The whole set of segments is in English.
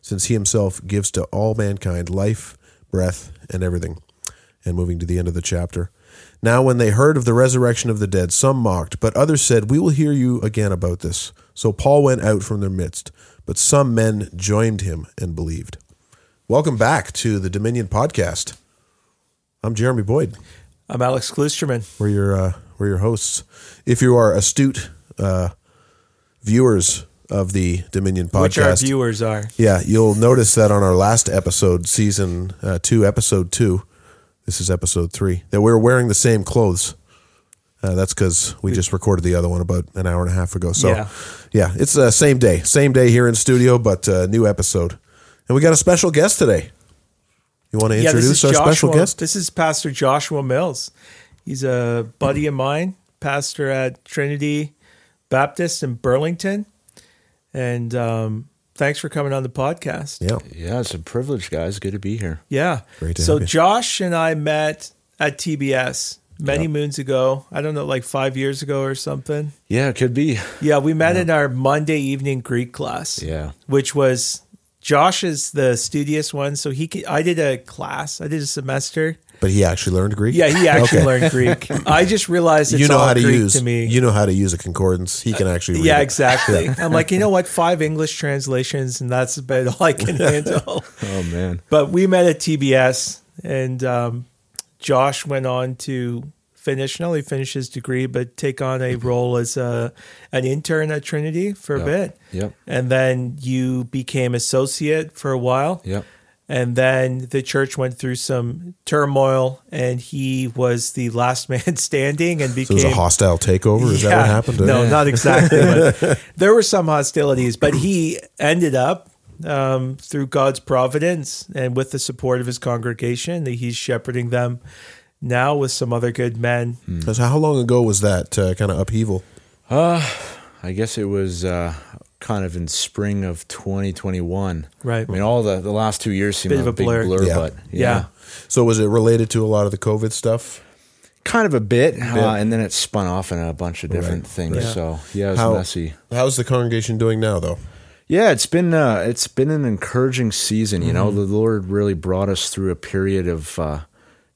since he himself gives to all mankind life, breath, and everything. And moving to the end of the chapter. Now, when they heard of the resurrection of the dead, some mocked, but others said, We will hear you again about this. So Paul went out from their midst, but some men joined him and believed. Welcome back to the Dominion Podcast. I'm Jeremy Boyd. I'm Alex Klusterman. We're your uh, we're your hosts. If you are astute uh, viewers of the Dominion podcast, which our viewers are, yeah, you'll notice that on our last episode, season uh, two, episode two, this is episode three, that we're wearing the same clothes. Uh, that's because we just recorded the other one about an hour and a half ago. So, yeah, yeah it's the uh, same day, same day here in studio, but uh, new episode, and we got a special guest today. You want to introduce yeah, our Joshua, special guest? This is Pastor Joshua Mills. He's a buddy of mine, pastor at Trinity Baptist in Burlington. And um, thanks for coming on the podcast. Yeah. Yeah, it's a privilege, guys. Good to be here. Yeah. Great so Josh and I met at TBS many yep. moons ago. I don't know, like five years ago or something. Yeah, it could be. Yeah, we met yeah. in our Monday evening Greek class. Yeah. Which was Josh is the studious one, so he. I did a class. I did a semester. But he actually learned Greek. Yeah, he actually okay. learned Greek. I just realized you know how to Greek use. To me. You know how to use a concordance. He can actually. yeah, it. exactly. I'm like, you know what? Five English translations, and that's about all I can handle. oh man! But we met at TBS, and um, Josh went on to finish not only finish his degree but take on a role as a an intern at Trinity for a bit. Yep. And then you became associate for a while. Yep. And then the church went through some turmoil, and he was the last man standing, and became so it was a hostile takeover. Is yeah, that what happened? No, not exactly. there were some hostilities, but he ended up um, through God's providence and with the support of his congregation. He's shepherding them now with some other good men. Mm. So how long ago was that uh, kind of upheaval? Uh, I guess it was uh, kind of in spring of 2021. Right. I mean, all the, the last two years seem Bit like a, big blur, blur yeah. but yeah. yeah. So was it related to a lot of the COVID stuff? Kind of a bit, bit. Uh, and then it spun off in a bunch of different right. things. Right. So yeah, it was How, messy. How's the congregation doing now, though? Yeah, it's been uh, it's been an encouraging season. You mm-hmm. know, the Lord really brought us through a period of uh,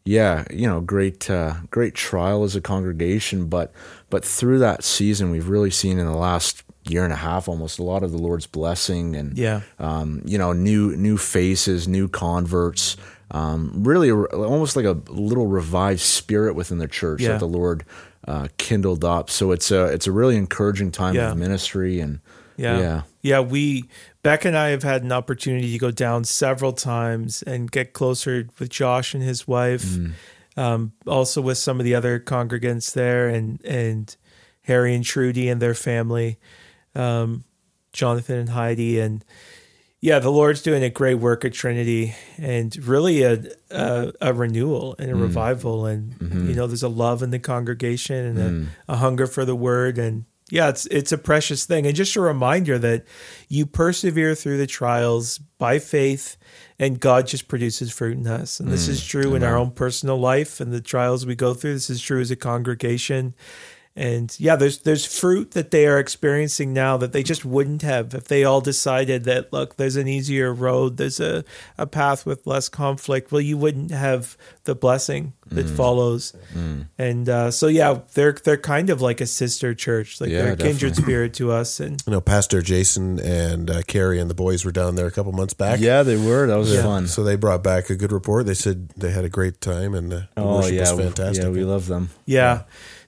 yeah, you know, great uh, great trial as a congregation, but but through that season, we've really seen in the last year and a half almost a lot of the Lord's blessing and yeah, um, you know, new new faces, new converts. Um, really, almost like a little revived spirit within the church yeah. that the Lord uh, kindled up. So it's a it's a really encouraging time yeah. of ministry and yeah. yeah. Yeah, we Beck and I have had an opportunity to go down several times and get closer with Josh and his wife, mm. um, also with some of the other congregants there, and and Harry and Trudy and their family, um, Jonathan and Heidi, and yeah, the Lord's doing a great work at Trinity, and really a a, a renewal and a mm. revival, and mm-hmm. you know, there's a love in the congregation and mm. a, a hunger for the Word, and yeah, it's it's a precious thing, and just a reminder that you persevere through the trials by faith, and God just produces fruit in us. And this mm, is true in our own personal life and the trials we go through. This is true as a congregation, and yeah, there's there's fruit that they are experiencing now that they just wouldn't have if they all decided that look, there's an easier road, there's a, a path with less conflict. Well, you wouldn't have the blessing that mm. follows. Mm. And uh, so yeah, they're they're kind of like a sister church, like yeah, they're a kindred spirit to us. And you know, Pastor Jason and uh, Carrie and the boys were down there a couple months back. Yeah, they were. That was yeah. fun. So they brought back a good report. They said they had a great time and uh, the oh, worship yeah, was fantastic. Yeah, we love them. yeah.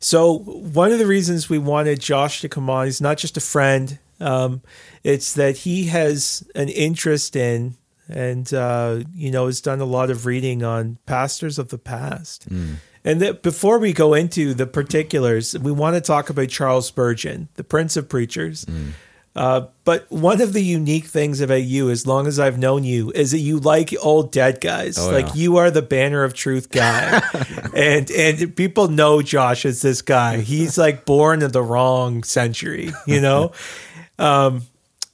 So one of the reasons we wanted Josh to come on, he's not just a friend. Um, it's that he has an interest in and uh, you know has done a lot of reading on pastors of the past. Mm. And that before we go into the particulars, we want to talk about Charles Spurgeon, the Prince of Preachers. Mm. Uh, but one of the unique things about you, as long as I've known you, is that you like old dead guys. Oh, like yeah. you are the banner of truth guy, and and people know Josh as this guy. He's like born in the wrong century, you know. um,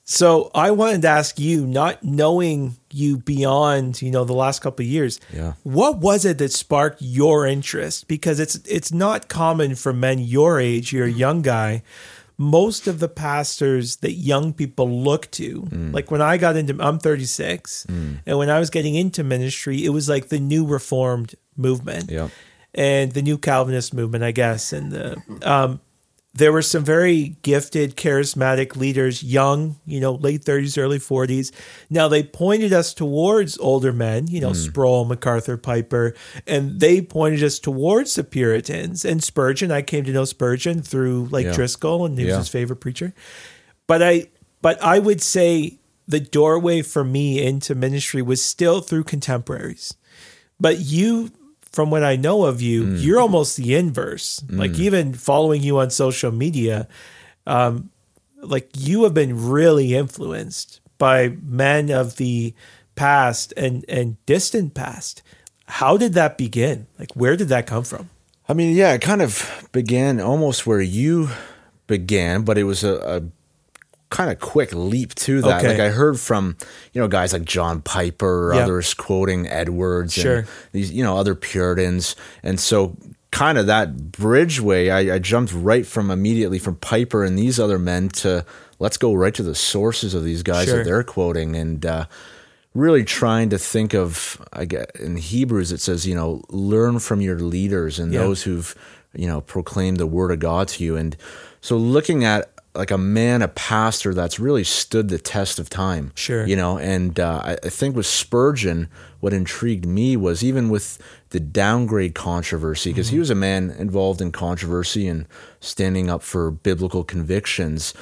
so I wanted to ask you, not knowing you beyond, you know, the last couple of years, Yeah. what was it that sparked your interest? Because it's it's not common for men your age. You're a young guy. Most of the pastors that young people look to, Mm. like when I got into, I'm 36, and when I was getting into ministry, it was like the new Reformed movement Yeah. and the new Calvinist movement, I guess. And the, um, there were some very gifted, charismatic leaders, young, you know, late 30s, early 40s. Now they pointed us towards older men, you know, hmm. Sproul, MacArthur, Piper, and they pointed us towards the Puritans and Spurgeon. I came to know Spurgeon through like Yeah. Driscoll, and he was Yeah. his favorite preacher. But I, but I would say the doorway for me into ministry was still through contemporaries. But you, from what I know of you, Mm. you're almost the inverse. Like even following you on social media, um, like you have been really influenced by men of the past and and distant past. How did that begin? Like where did that come from? I mean, yeah, it kind of began almost where you began, but it was a, a kind of quick leap to that. Okay. Like I heard from, you know, guys like John Piper or Yeah. others quoting Edwards Sure. and these, you know, other Puritans. And so kind of that bridgeway, I, I jumped right from immediately from Piper and these other men to let's go right to the sources of these guys Sure. that they're quoting and uh really trying to think of I get in Hebrews it says, you know, learn from your leaders and Yeah. those who've, you know, proclaimed the word of God to you. And so looking at like a man, a pastor that's really stood the test of time. Sure. You know, and uh, I, I think with Spurgeon, what intrigued me was even with the downgrade controversy, because he was a man involved in controversy and standing up for biblical convictions.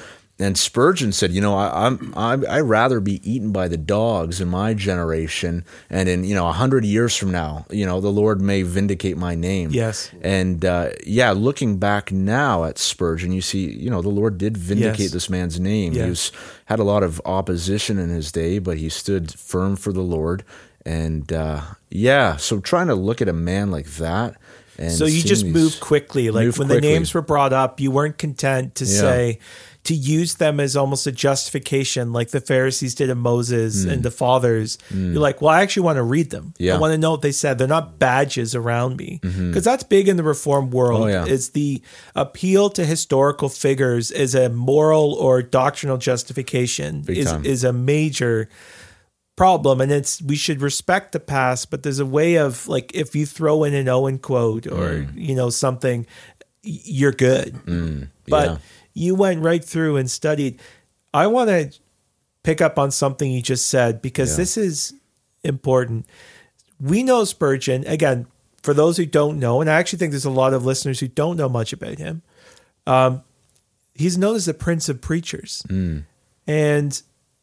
And Spurgeon said, "You know, I, I'm I I rather be eaten by the dogs in my generation, and in you know a hundred years from now, you know, the Lord may vindicate my name." Yes. And uh, yeah, looking back now at Spurgeon, you see, you know, the Lord did vindicate Yes. this man's name. Yeah. He was had a lot of opposition in his day, but he stood firm for the Lord. And uh, yeah, so trying to look at a man like that, and So you just moved quickly. Like when quickly. the names were brought up, you weren't content to Yeah. say to use them as almost a justification, like the Pharisees did of Moses hmm. and the fathers. Hmm. You're like, well, I actually want to read them. Yeah. I want to know what they said. They're not badges around me mm-hmm. because that's big in the Reformed world. Oh, yeah. Is the appeal to historical figures as a moral or doctrinal justification Big is time. is a major problem and it's we should respect the past but there's a way of like if you throw in an owen quote or Mm. you know something you're good hmm. but yeah. You went right through and studied i want to pick up on something you just said because Yeah. this is important we know spurgeon again for those who don't know and i actually think there's a lot of listeners who don't know much about him um, he's known as the prince of preachers Mm. and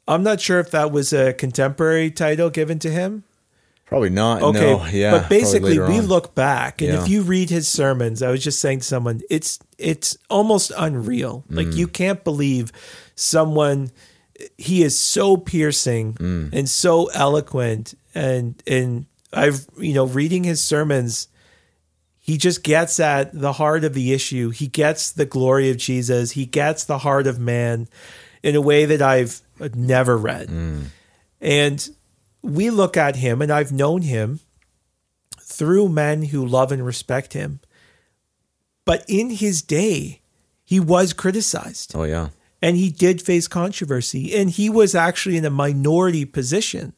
I'm not sure if that was a contemporary title given to him. Probably not. Okay, no, yeah, but basically, we on. look back, and Yeah. if you read his sermons, I was just saying to someone, it's it's almost unreal. Like Mm. you can't believe someone. He is so piercing Mm. and so eloquent, and and I've you know reading his sermons. He just gets at the heart of the issue. He gets the glory of Jesus. He gets the heart of man in a way that I've never read. And we look at him, and I've known him through men who love and respect him. But in his day, he was criticized Oh yeah, and he did face controversy. And he was actually in a minority position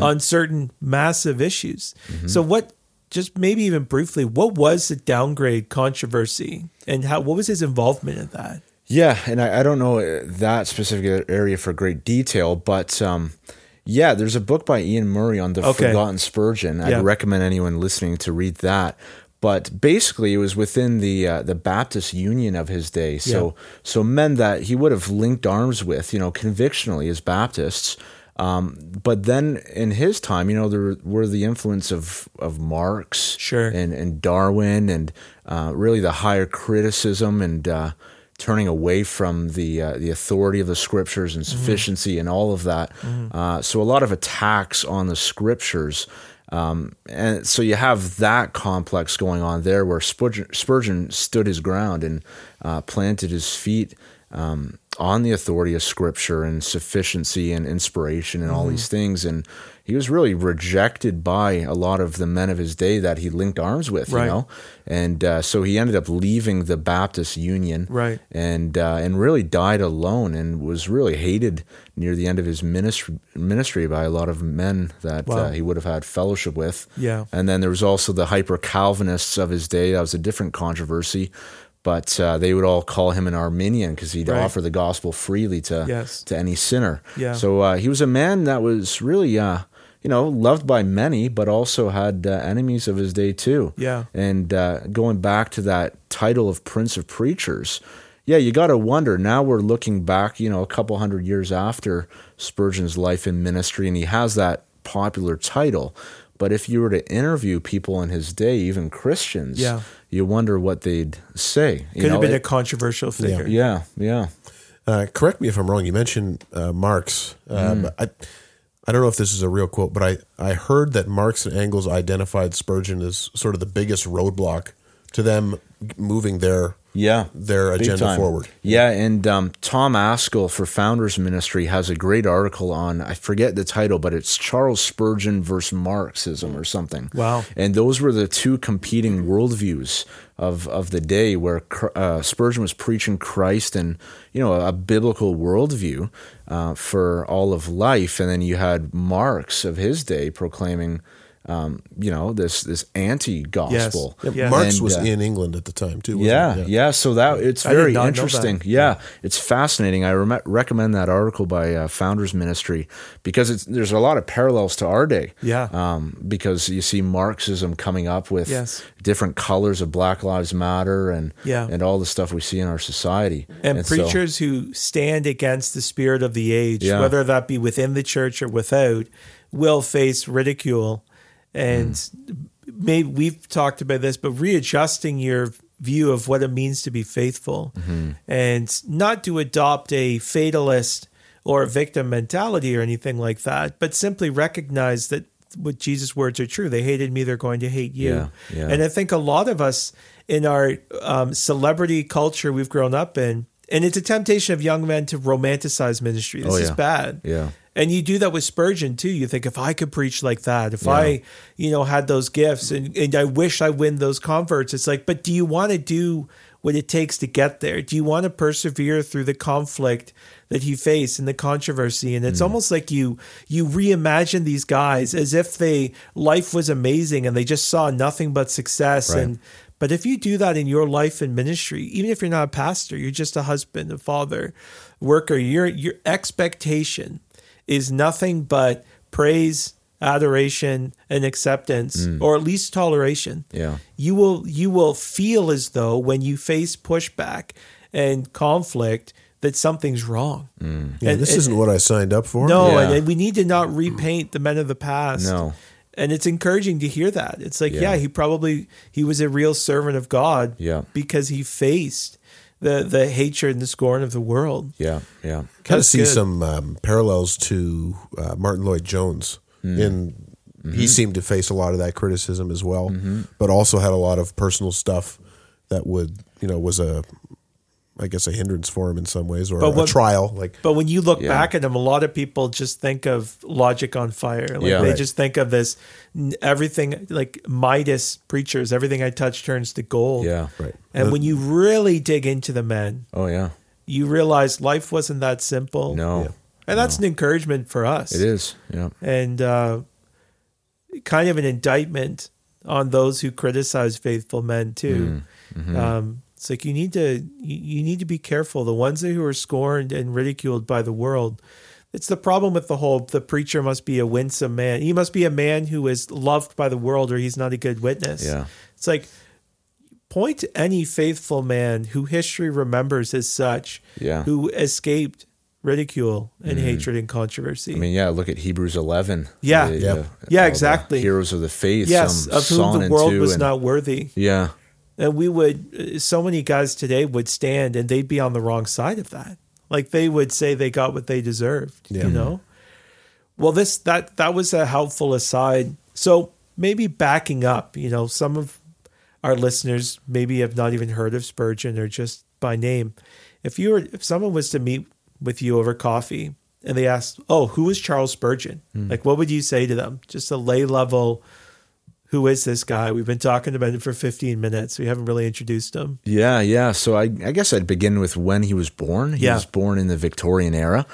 on certain massive issues. So, what, just maybe even briefly, what was the downgrade controversy and how, what was his involvement in that? Yeah, and I, I don't know that specific area for great detail, but um, yeah, there's a book by Iain Murray on the Okay. Forgotten Spurgeon. I'd recommend anyone listening to read that. But basically, it was within the uh, the Baptist Union of his day. So so men that he would have linked arms with, you know, convictionally as Baptists. Um, but then in his time, you know, there were the influence of of Marx, Sure. and and Darwin, and uh, really the higher criticism and uh, turning away from the uh, the authority of the scriptures and sufficiency and all of that. Uh, so a lot of attacks on the scriptures. Um, and so you have that complex going on there where Spurgeon, Spurgeon stood his ground and uh, planted his feet um, on the authority of scripture and sufficiency and inspiration and all these things. And he was really rejected by a lot of the men of his day that he linked arms with, Right. you know? And uh, so he ended up leaving the Baptist Union Right. and uh, and really died alone and was really hated near the end of his ministry ministry by a lot of men that Wow. uh, he would have had fellowship with. Yeah. And then there was also the hyper Calvinists of his day. That was a different controversy. But uh, they would all call him an Arminian because he'd Right. offer the gospel freely to Yes. to any sinner. Yeah. So uh, he was a man that was really, uh, you know, loved by many, but also had uh, enemies of his day too. Yeah. And uh, going back to that title of Prince of Preachers, yeah, you got to wonder. Now we're looking back, you know, a couple hundred years after Spurgeon's life and ministry, and he has that popular title. But if you were to interview people in his day, even Christians, Yeah. you wonder what they'd say. You Could know, have been a controversial figure. yeah, yeah. Uh, correct me if I'm wrong. You mentioned uh, Marx. Uh, but I, I don't know if this is a real quote, but I, I heard that Marx and Engels identified Spurgeon as sort of the biggest roadblock to them moving their Yeah. their agenda forward. Yeah, and um, Tom Ascol for Founders Ministry has a great article on, I forget the title, but it's Charles Spurgeon versus Marxism or something. Wow. And those were the two competing worldviews of, of the day where uh, Spurgeon was preaching Christ and, you know, a, biblical worldview uh, for all of life. And then you had Marx of his day proclaiming, um, you know, this, this anti-gospel. Yes. Yeah. Marx And, was uh, in England at the time too. wasn't Yeah, he? yeah, So that it's very interesting. that. Yeah, it's fascinating. I rem- recommend that article by uh, Founders Ministry because it's there's a lot of parallels to our day. Yeah. um, because you see Marxism coming up with Yes. different colors of Black Lives Matter and Yeah. and all the stuff we see in our society. and, so- preachers who stand against the spirit of the age, Yeah. whether that be within the church or without, will face ridicule. And Hmm. maybe we've talked about this, but readjusting your view of what it means to be faithful Mm-hmm. and not to adopt a fatalist or victim mentality or anything like that, but simply recognize that what Jesus' words are true. They hated me, they're going to hate you. Yeah, yeah. And I think a lot of us in our um, celebrity culture we've grown up in, and it's a temptation of young men to romanticize ministry. This Oh, is bad. Yeah. And you do that with Spurgeon too. You think if I could preach like that, if I, you know, had those gifts and, and I wish I win those converts, it's like, but do you want to do what it takes to get there? Do you want to persevere through the conflict that he faced and the controversy? And it's Hmm. almost like you you reimagine these guys as if they life was amazing and they just saw nothing but success Right. and but if you do that in your life and ministry, even if you're not a pastor, you're just a husband, a father, worker, your your expectation is nothing but praise, adoration, and acceptance, mm. or at least toleration. Yeah. You will you will feel as though when you face pushback and conflict that something's wrong. Mm. Yeah, And- this and- isn't what I signed up for. no, Yeah. and, and we need to not repaint the men of the past. No. And it's encouraging to hear that. It's like, yeah. Yeah. he probably he was a real servant of God Yeah. because he faced the the hatred and the scorn of the world. Yeah, yeah. kind of see good. some um, parallels to uh, Martyn Lloyd-Jones. Hmm. In Mm-hmm. he seemed to face a lot of that criticism as well, but also had a lot of personal stuff that would you know was a I guess a hindrance for him in some ways or But a, what- trial. Like But when you look Yeah. back at him, a lot of people just think of logic on fire. Like Yeah. they Right. just think of this everything like Midas preachers, everything I touch turns to gold. Yeah. right, And when you really dig into the men, Oh yeah. you realize life wasn't that simple. No. Yeah. And that's an encouragement for us. It is. Yeah. and uh, kind of an indictment on those who criticize faithful men too. Um, it's like you need to you, you need to be careful. The ones who are scorned and ridiculed by the world. It's the problem with the whole the preacher must be a winsome man. He must be a man who is loved by the world or he's not a good witness. Yeah. It's like point to any faithful man who history remembers as such, Yeah. who escaped ridicule and mm-hmm. hatred and controversy. I mean, yeah. Look at Hebrews eleven. Yeah. The- Yeah. the- Yeah, exactly. Heroes of the faith. yes, some of whom the world was and- not worthy. Yeah. And we would, so many guys today would stand and they'd be on the wrong side of that. Like they would say they got what they deserved, Yeah. you know? Well, this, that, that was a helpful aside. So maybe backing up, you know, some of our listeners maybe have not even heard of Spurgeon or just by name. If you were, if someone was to meet with you over coffee and they asked, "Oh, who is Charles Spurgeon?" Hmm. Like, what would you say to them? Just a lay level. Who is this guy? We've been talking about him for 15 minutes. We haven't really introduced him. Yeah, yeah. So I, I guess I'd begin with when he was born. He Yeah. was born in the Victorian era.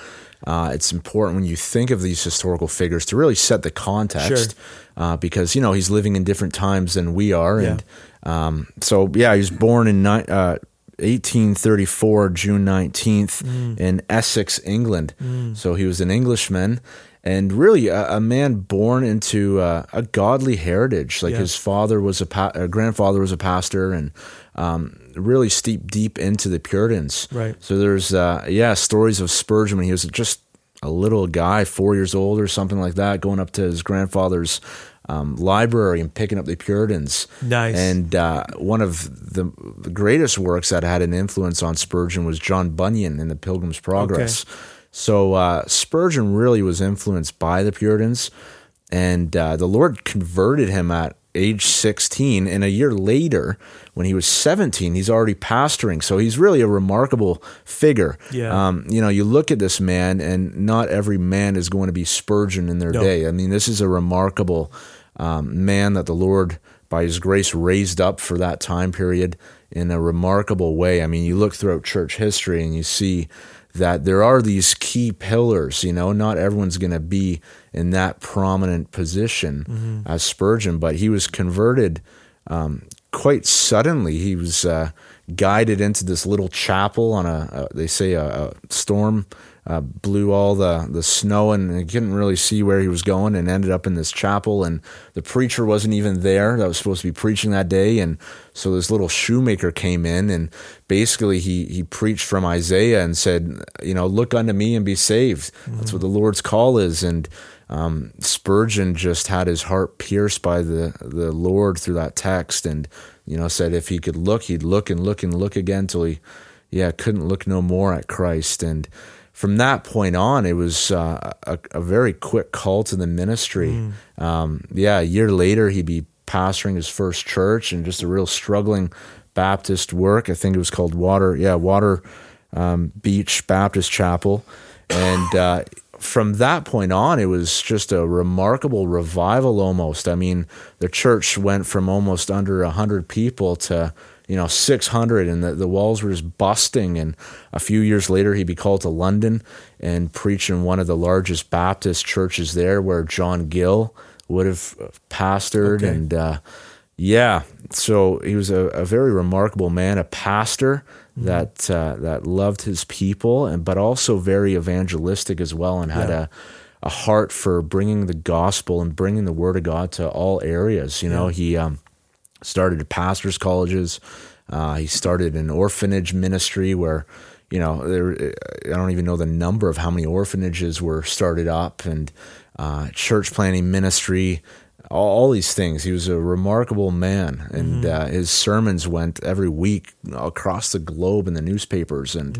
Uh, it's important when you think of these historical figures to really set the context, uh, because you know he's living in different times than we are, and um, so yeah, he was born in ni- uh, 1834, June 19th, Mm. in Essex, England. So he was an Englishman. And really, a, a man born into uh, a godly heritage. Like Yeah. his father was a, pa- grandfather was a pastor, and um, really steep deep into the Puritans. Right. So there's uh, yeah stories of Spurgeon when he was just a little guy, four years old or something like that, going up to his grandfather's um, library and picking up the Puritans. Nice. And uh, one of the, the greatest works that had an influence on Spurgeon was John Bunyan in the Pilgrim's Progress. So uh, Spurgeon really was influenced by the Puritans, and uh, the Lord converted him at age 16. And a year later, when he was 17, he's already pastoring. So he's really a remarkable figure. Yeah. Um, you know, you look at this man, and not every man is going to be Spurgeon in their No. day. I mean, this is a remarkable um, man that the Lord, by his grace, raised up for that time period in a remarkable way. I mean, you look throughout church history and you see that there are these key pillars. You know, not everyone's going to be in that prominent position as Spurgeon, but he was converted um, quite suddenly. He was uh, guided into this little chapel on a, a they say a, a storm uh, blew all the the snow and couldn't really see where he was going and ended up in this chapel. And the preacher wasn't even there that was supposed to be preaching that day. And so this little shoemaker came in and basically he he preached from Isaiah and said you know look unto me and be saved. That's what the Lord's call is. And um, Spurgeon just had his heart pierced by the the Lord through that text and you know said if he could look he'd look and look and look again till he yeah couldn't look no more at Christ. And from that point on, it was uh, a, a very quick call to the ministry. Um, yeah, a year later, he'd be pastoring his first church and just a real struggling Baptist work. I think it was called Water, yeah, Water um, Beach Baptist Chapel. And uh, from that point on, it was just a remarkable revival almost. I mean, the church went from almost under 100 people to you know 600 and the, the walls were just busting. And a few years later he'd be called to london and preach in one of the largest baptist churches there where john gill would have pastored. Okay. and uh, yeah so he was a, a very remarkable man a pastor that uh, that loved his people and but also very evangelistic as well and had Yeah. a a heart for bringing the gospel and bringing the word of god to all areas. You know he um started pastors colleges. Uh, he started an orphanage ministry where, you know, there, I don't even know the number of how many orphanages were started up and uh, church planting ministry, all, all these things. He was a remarkable man, and uh, his sermons went every week across the globe in the newspapers. And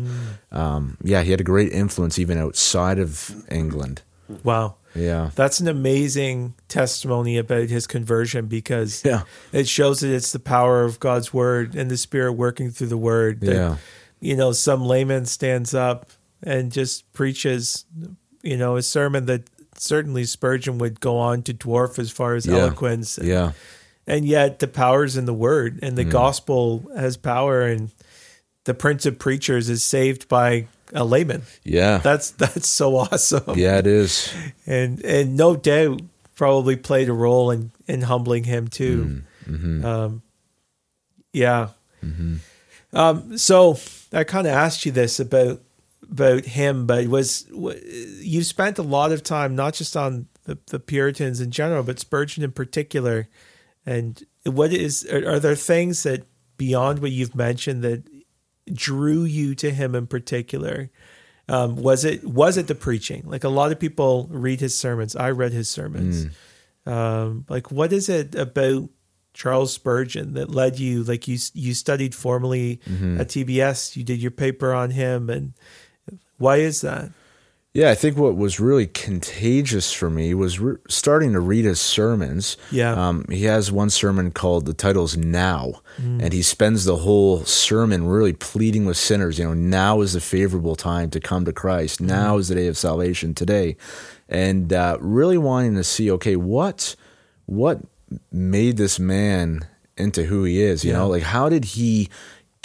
um, yeah, he had a great influence even outside of England. Wow. Yeah. That's an amazing testimony about his conversion because Yeah. it shows that it's the power of God's word and the spirit working through the word. That, Yeah. You know, some layman stands up and just preaches, you know, a sermon that certainly Spurgeon would go on to dwarf as far as Yeah. eloquence. Yeah. And yet the power's in the word and Mm. the gospel has power and the prince of preachers is saved by a layman. Yeah. That's that's so awesome yeah, it is. and and no doubt probably played a role in in humbling him too. Um, yeah. Um, so I kind of asked you this about about him, but was you spent a lot of time not just on the, the Puritans in general, but Spurgeon in particular. And what is are, are there things that beyond what you've mentioned that drew you to him in particular? Um, was it was it the preaching? Like a lot of people read his sermons. I read his sermons. Um, like what is it about Charles Spurgeon that led you like you you studied formally Mm-hmm. at TBS, you did your paper on him and why is that? Yeah, I think what was really contagious for me was re- starting to read his sermons. Yeah. Um, he has one sermon called the title's Now, and he spends the whole sermon really pleading with sinners. You know, now is the favorable time to come to Christ. Now is the day of salvation today. And uh, really wanting to see, okay, what what made this man into who he is? You Yeah. know, like how did he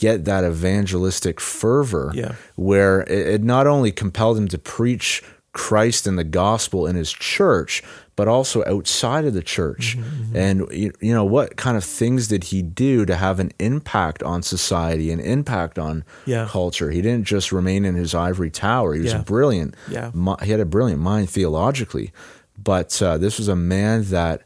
get that evangelistic fervor Yeah. where it, it not only compelled him to preach Christ and the gospel in his church, but also outside of the church. Mm-hmm, And, you, you know, what kind of things did he do to have an impact on society, an impact on Yeah. culture? He didn't just remain in his ivory tower. He was Yeah. brilliant. Yeah. He had a brilliant mind theologically. But uh, this was a man that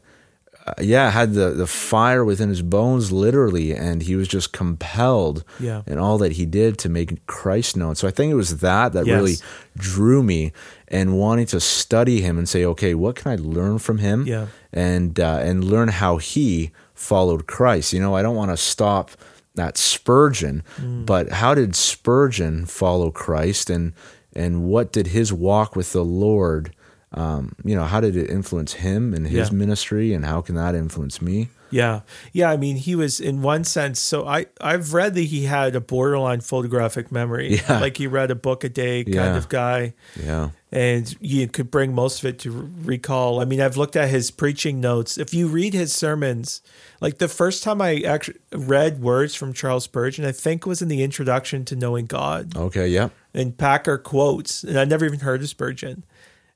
yeah, had the, the fire within his bones, literally, and he was just compelled Yeah. in all that he did to make Christ known. So I think it was that that Yes. really drew me and wanting to study him and say, okay, what can I learn from him? Yeah. And uh, and learn how he followed Christ. You know, I don't want to stop at Spurgeon, Mm. but how did Spurgeon follow Christ, and and what did his walk with the Lord? Um, you know, how did it influence him and his Yeah. ministry, and how can that influence me? Yeah. Yeah. I mean, he was in one sense. So I, I've read that he had a borderline photographic memory. Yeah. Like he read a book a day kind Yeah. of guy. Yeah, And you could bring most of it to recall. I mean, I've looked at his preaching notes. If you read his sermons, like the first time I actually read words from Charles Spurgeon, I think was in the introduction to Knowing God. okay, yeah, and Packer quotes, and I never even heard of Spurgeon.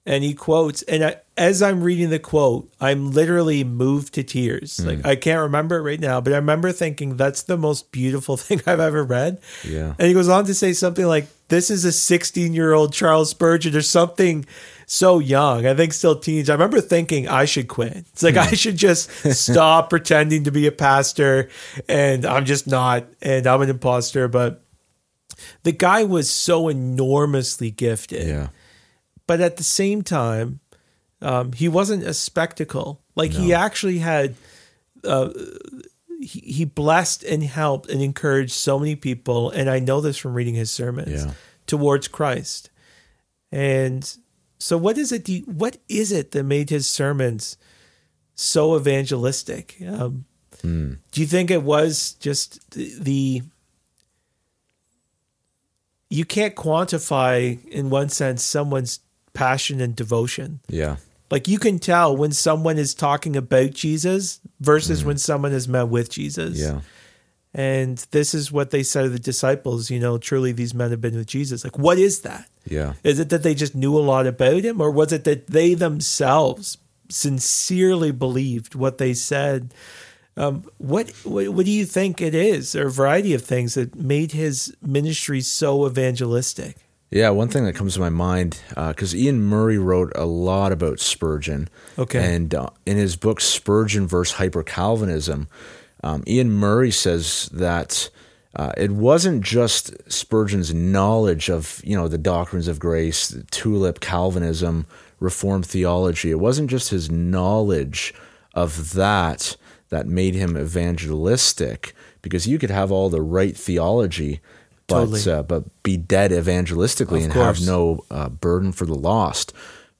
And he quotes, and I, as I'm reading the quote, I'm literally moved to tears. Hmm. Like I can't remember it right now, but I remember thinking that's the most beautiful thing I've ever read. Yeah. And he goes on to say something like, "This is a 16 year old Charles Spurgeon or something so young. I think still teens. I remember thinking I should quit. It's like Hmm. I should just stop pretending to be a pastor, and I'm just not, and I'm an imposter, but." the guy was so enormously gifted yeah, but at the same time um, he wasn't a spectacle. Like he actually had uh, he, he blessed and helped and encouraged so many people and i know this from reading his sermons Yeah. towards christ. And so what is it what is it that made his sermons so evangelistic? Um, do you think it was just the, the you can't quantify in one sense someone's passion and devotion yeah, like you can tell when someone is talking about jesus versus when someone has met with jesus yeah, and this is what they said to the disciples you know truly these men have been with jesus like what is that yeah. is it that they just knew a lot about him, or was it that they themselves sincerely believed what they said? Um, what, what what do you think it is? There are a variety of things that made his ministry so evangelistic. Yeah, one thing that comes to my mind because Iain Murray wrote a lot about Spurgeon. Okay. and uh, in his book Spurgeon versus Hyper Calvinism, um, Iain Murray says that uh, it wasn't just Spurgeon's knowledge of you know the doctrines of grace, tulip Calvinism, Reformed theology. It wasn't just his knowledge of that that made him evangelistic, because you could have all the right theology. But Totally. uh, but be dead evangelistically Of and course. have no uh, burden for the lost.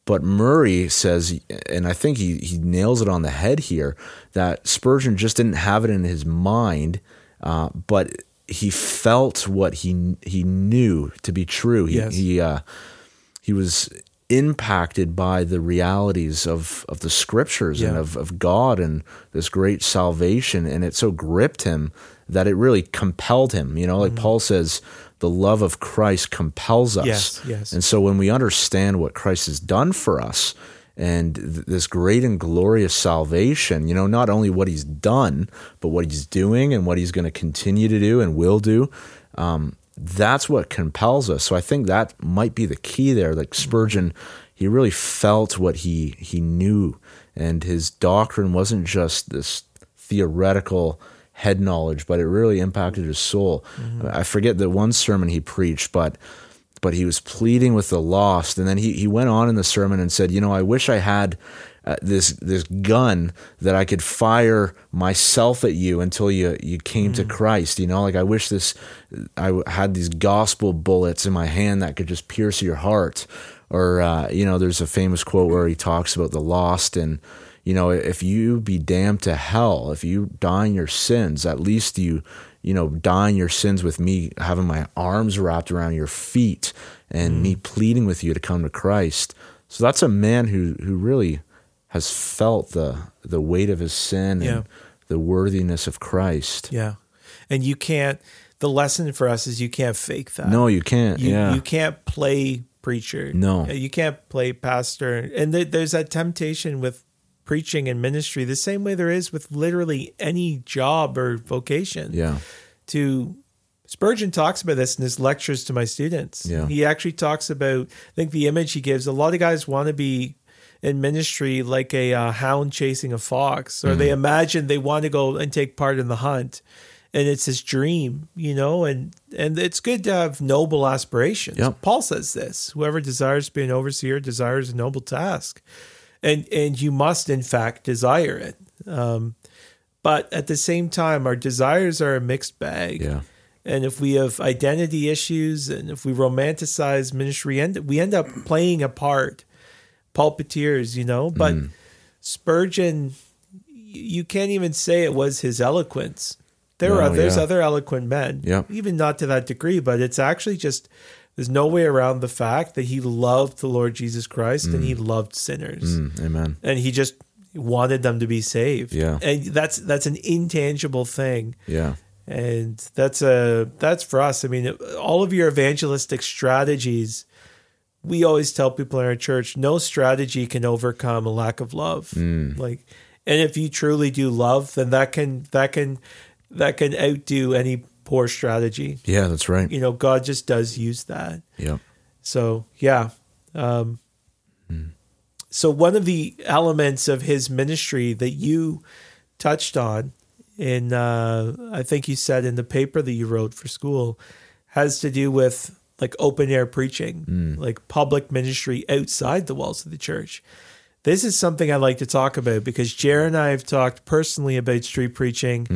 But Murray says, and I think he, he nails it on the head here, that Spurgeon just didn't have it in his mind, uh, but he felt what he he knew to be true. He Yes. he uh, he was impacted by the realities of, of the scriptures and of, of God and this great salvation. And it so gripped him that it really compelled him. You know, like Paul says, the love of Christ compels us. Yes, yes. And so when we understand what Christ has done for us and th- this great and glorious salvation, you know, not only what he's done, but what he's doing and what he's going to continue to do and will do, um, that's what compels us. So I think that might be the key there. Like Spurgeon, he really felt what he he knew, and his doctrine wasn't just this theoretical head knowledge, but it really impacted his soul. I forget the one sermon he preached, but but he was pleading with the lost, and then he he went on in the sermon and said, you know, I wish I had uh, this this gun that I could fire myself at you until you you came to Christ. You know, like I wish this I w- had these gospel bullets in my hand that could just pierce your heart. Or uh, you know, there's a famous quote where he talks about the lost and you know, if you be damned to hell, if you die in your sins, at least you you know, die in your sins with me having my arms wrapped around your feet and me mm. pleading with you to come to Christ. So that's a man who who really has felt the the weight of his sin Yeah. and the worthiness of Christ. Yeah. And you can't the lesson for us is you can't fake that. No, you can't. you, yeah. you can't play preacher. No. You can't play pastor. And th- there's that temptation with preaching and ministry, the same way there is with literally any job or vocation. yeah. To Spurgeon talks about this in his lectures to my students. Yeah. He actually talks about, I think the image he gives, a lot of guys want to be in ministry like a uh, hound chasing a fox, or they Mm-hmm. imagine they want to go and take part in the hunt. And it's his dream, you know, and and it's good to have noble aspirations. Yep. Paul says this: whoever desires to be an overseer desires a noble task, and and you must in fact desire it. Um, but at the same time, our desires are a mixed bag. Yeah. And if we have identity issues and if we romanticize ministry, end we end up playing a part, pulpiteers, you know. But Mm. Spurgeon, you can't even say it was his eloquence. There are there's yeah. other eloquent men, Yep. even not to that degree, but it's actually just there's no way around the fact that he loved the Lord Jesus Christ and he loved sinners Mm, amen. and he just wanted them to be saved. Yeah. and that's that's an intangible thing, Yeah. and that's a that's for us. I mean, all of your evangelistic strategies. We always tell people in our church, no strategy can overcome a lack of love. Mm. Like, and if you truly do love, then that can that can that can outdo any poor strategy. Yeah, that's right. You know, God just does use that. Yeah. So yeah. Um, So one of the elements of his ministry that you touched on in, uh, I think you said in the paper that you wrote for school, has to do with like open air preaching, like public ministry outside the walls of the church. This is something I like to talk about because Jared and I have talked personally about street preaching.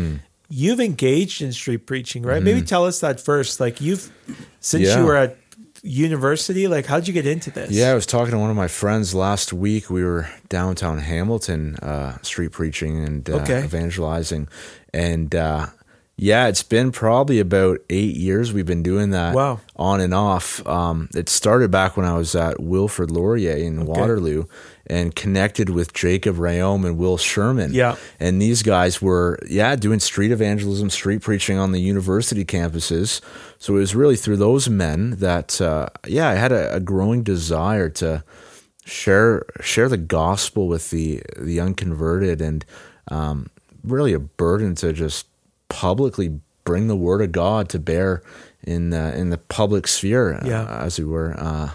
You've engaged in street preaching, right? Maybe tell us that first. Like you've since Yeah. you were at university, like how'd you get into this? Yeah, I was talking to one of my friends last week. We were downtown Hamilton, uh, street preaching and uh, Okay. evangelizing, and uh, yeah, it's been probably about eight years we've been doing that. Wow. on and off. Um, it started back when I was at Wilfrid Laurier in Waterloo, and connected with Jacob Rayom and Will Sherman. Yeah. and these guys were yeah doing street evangelism, street preaching on the university campuses. So it was really through those men that uh, yeah I had a, a growing desire to share share the gospel with the the unconverted and um, really a burden to just publicly bring the word of God to bear in the, in the public sphere uh, as we were uh,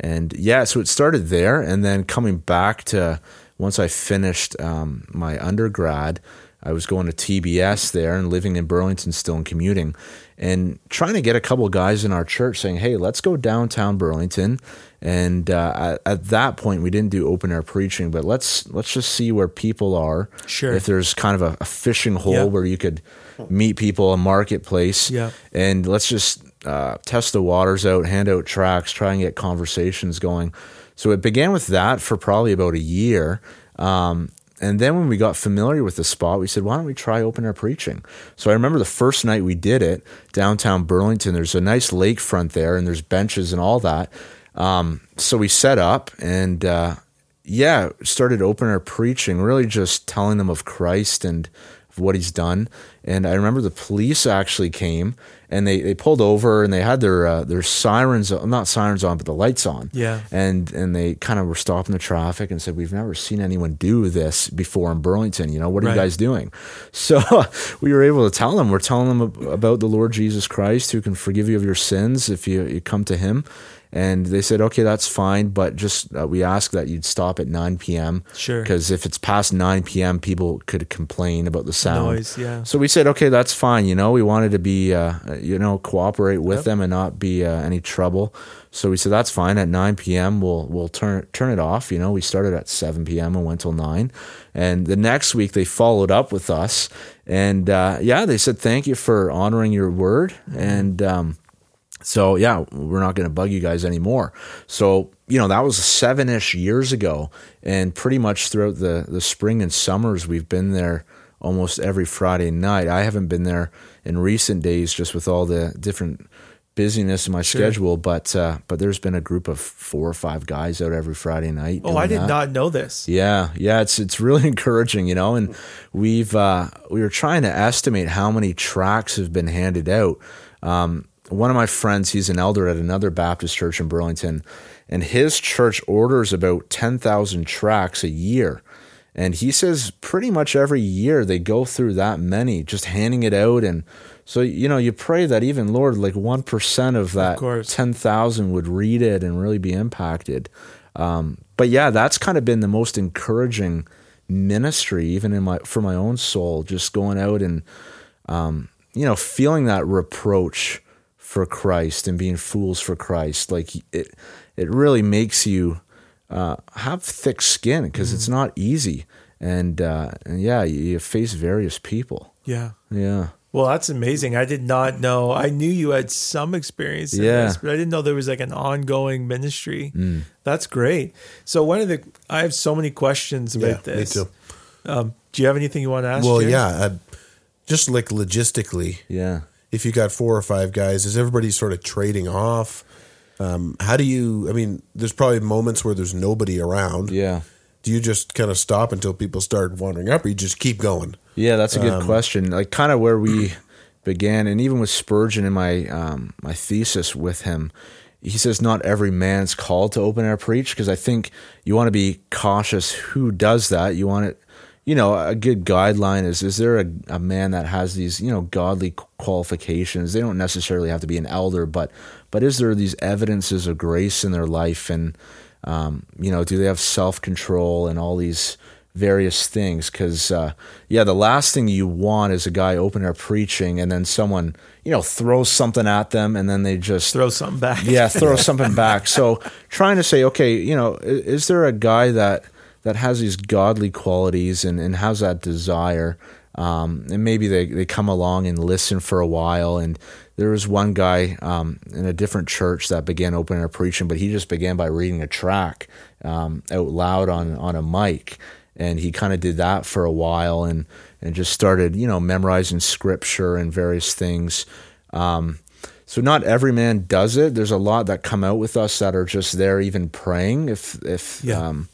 and yeah so it started there and then coming back to once I finished um, my undergrad I was going to TBS there and living in Burlington still and commuting and trying to get a couple guys in our church saying, "Hey, let's go downtown Burlington." And uh, at, at that point, we didn't do open air preaching, but let's let's just see where people are. Sure. If there's kind of a, a fishing hole Yeah. where you could meet people, a marketplace. Yeah. And let's just uh, test the waters out, hand out tracks, try and get conversations going. So it began with that for probably about a year. Um, and then when we got familiar with the spot, we said, why don't we try open air preaching? So I remember the first night we did it downtown Burlington. There's a nice lakefront there, and there's benches and all that. Um, so we set up and uh, yeah, started open air preaching, really just telling them of Christ and of what he's done. And I remember the police actually came and they, they pulled over and they had their uh, their sirens, not sirens on, but the lights on. Yeah. And and they kind of were stopping the traffic and said, "We've never seen anyone do this before in Burlington. You know, what are Right. you guys doing?" So we were able to tell them. We're telling them about the Lord Jesus Christ, who can forgive you of your sins if you, you come to Him. And they said, "Okay, that's fine, but just uh, we ask that you'd stop at 9 p.m. Sure. because if it's past 9 p.m., people could complain about the sound. Noise, yeah. So we said, okay, that's fine. You know, we wanted to be, uh, you know, cooperate with Yep. them and not be uh, any trouble. So we said that's fine. At 9 p.m., we'll we'll turn turn it off. You know, we started at 7 p.m. and went till nine. And the next week they followed up with us, and uh, yeah, they said thank you for honoring your word. And um, so yeah, we're not going to bug you guys anymore. So you know that was seven ish years ago, and pretty much throughout the the spring and summers we've been there almost every Friday night. I haven't been there in recent days just with all the different busyness in my schedule, but uh, but there's been a group of four or five guys out every Friday night. Oh, I did that. not know this. Yeah, yeah, it's it's really encouraging, you know. And we've uh, we were trying to estimate how many tracks have been handed out. Um, one of my friends, he's an elder at another Baptist church in Burlington, and his church orders about ten thousand tracks a year. And he says pretty much every year they go through that many, just handing it out. And so, you know, you pray that even, Lord, like 1% of that course. 10,000 would read it and really be impacted. Um, but yeah, that's kind of been the most encouraging ministry, even in my for my own soul, just going out and um, you know feeling that reproach for Christ and being fools for Christ. Like it, it really makes you uh, have thick skin because it's not easy. And uh, and yeah, you, you face various people. Yeah. Yeah. Well, that's amazing. I did not know. I knew you had some experience in Yeah. this, but I didn't know there was like an ongoing ministry. Mm. That's great. So one of the I have so many questions about Yeah, me this. too. Um, do you have anything you want to ask? Well, Jerry? yeah, uh, just like logistically, Yeah. if you got four or five guys, is everybody sort of trading off? Um, how do you? I mean, there's probably moments where there's nobody around. Yeah. Do you just kind of stop until people start wandering up, or you just keep going? Yeah, that's a good Um, question. Like kind of where we began, and even with Spurgeon in my um, my thesis with him, he says not every man's called to open air preach because I think you want to be cautious who does that. You want it, you know, a good guideline is is there a, a man that has these you know godly qualifications? They don't necessarily have to be an elder, but but is there these evidences of grace in their life and um, you know, do they have self control and all these various things? Because, uh, yeah, the last thing you want is a guy open air preaching and then someone, you know, throws something at them and then they just throw something back. yeah, throw something back. So trying to say, okay, you know, i- is there a guy that that has these godly qualities and, and has that desire? Um, and maybe they, they come along and listen for a while. And there was one guy um, in a different church that began open air preaching, but he just began by reading a track um, out loud on on a mic. And he kind of did that for a while and, and just started, you know, memorizing scripture and various things. Um, so not every man does it. There's a lot that come out with us that are just there, even praying. If if Yeah. um,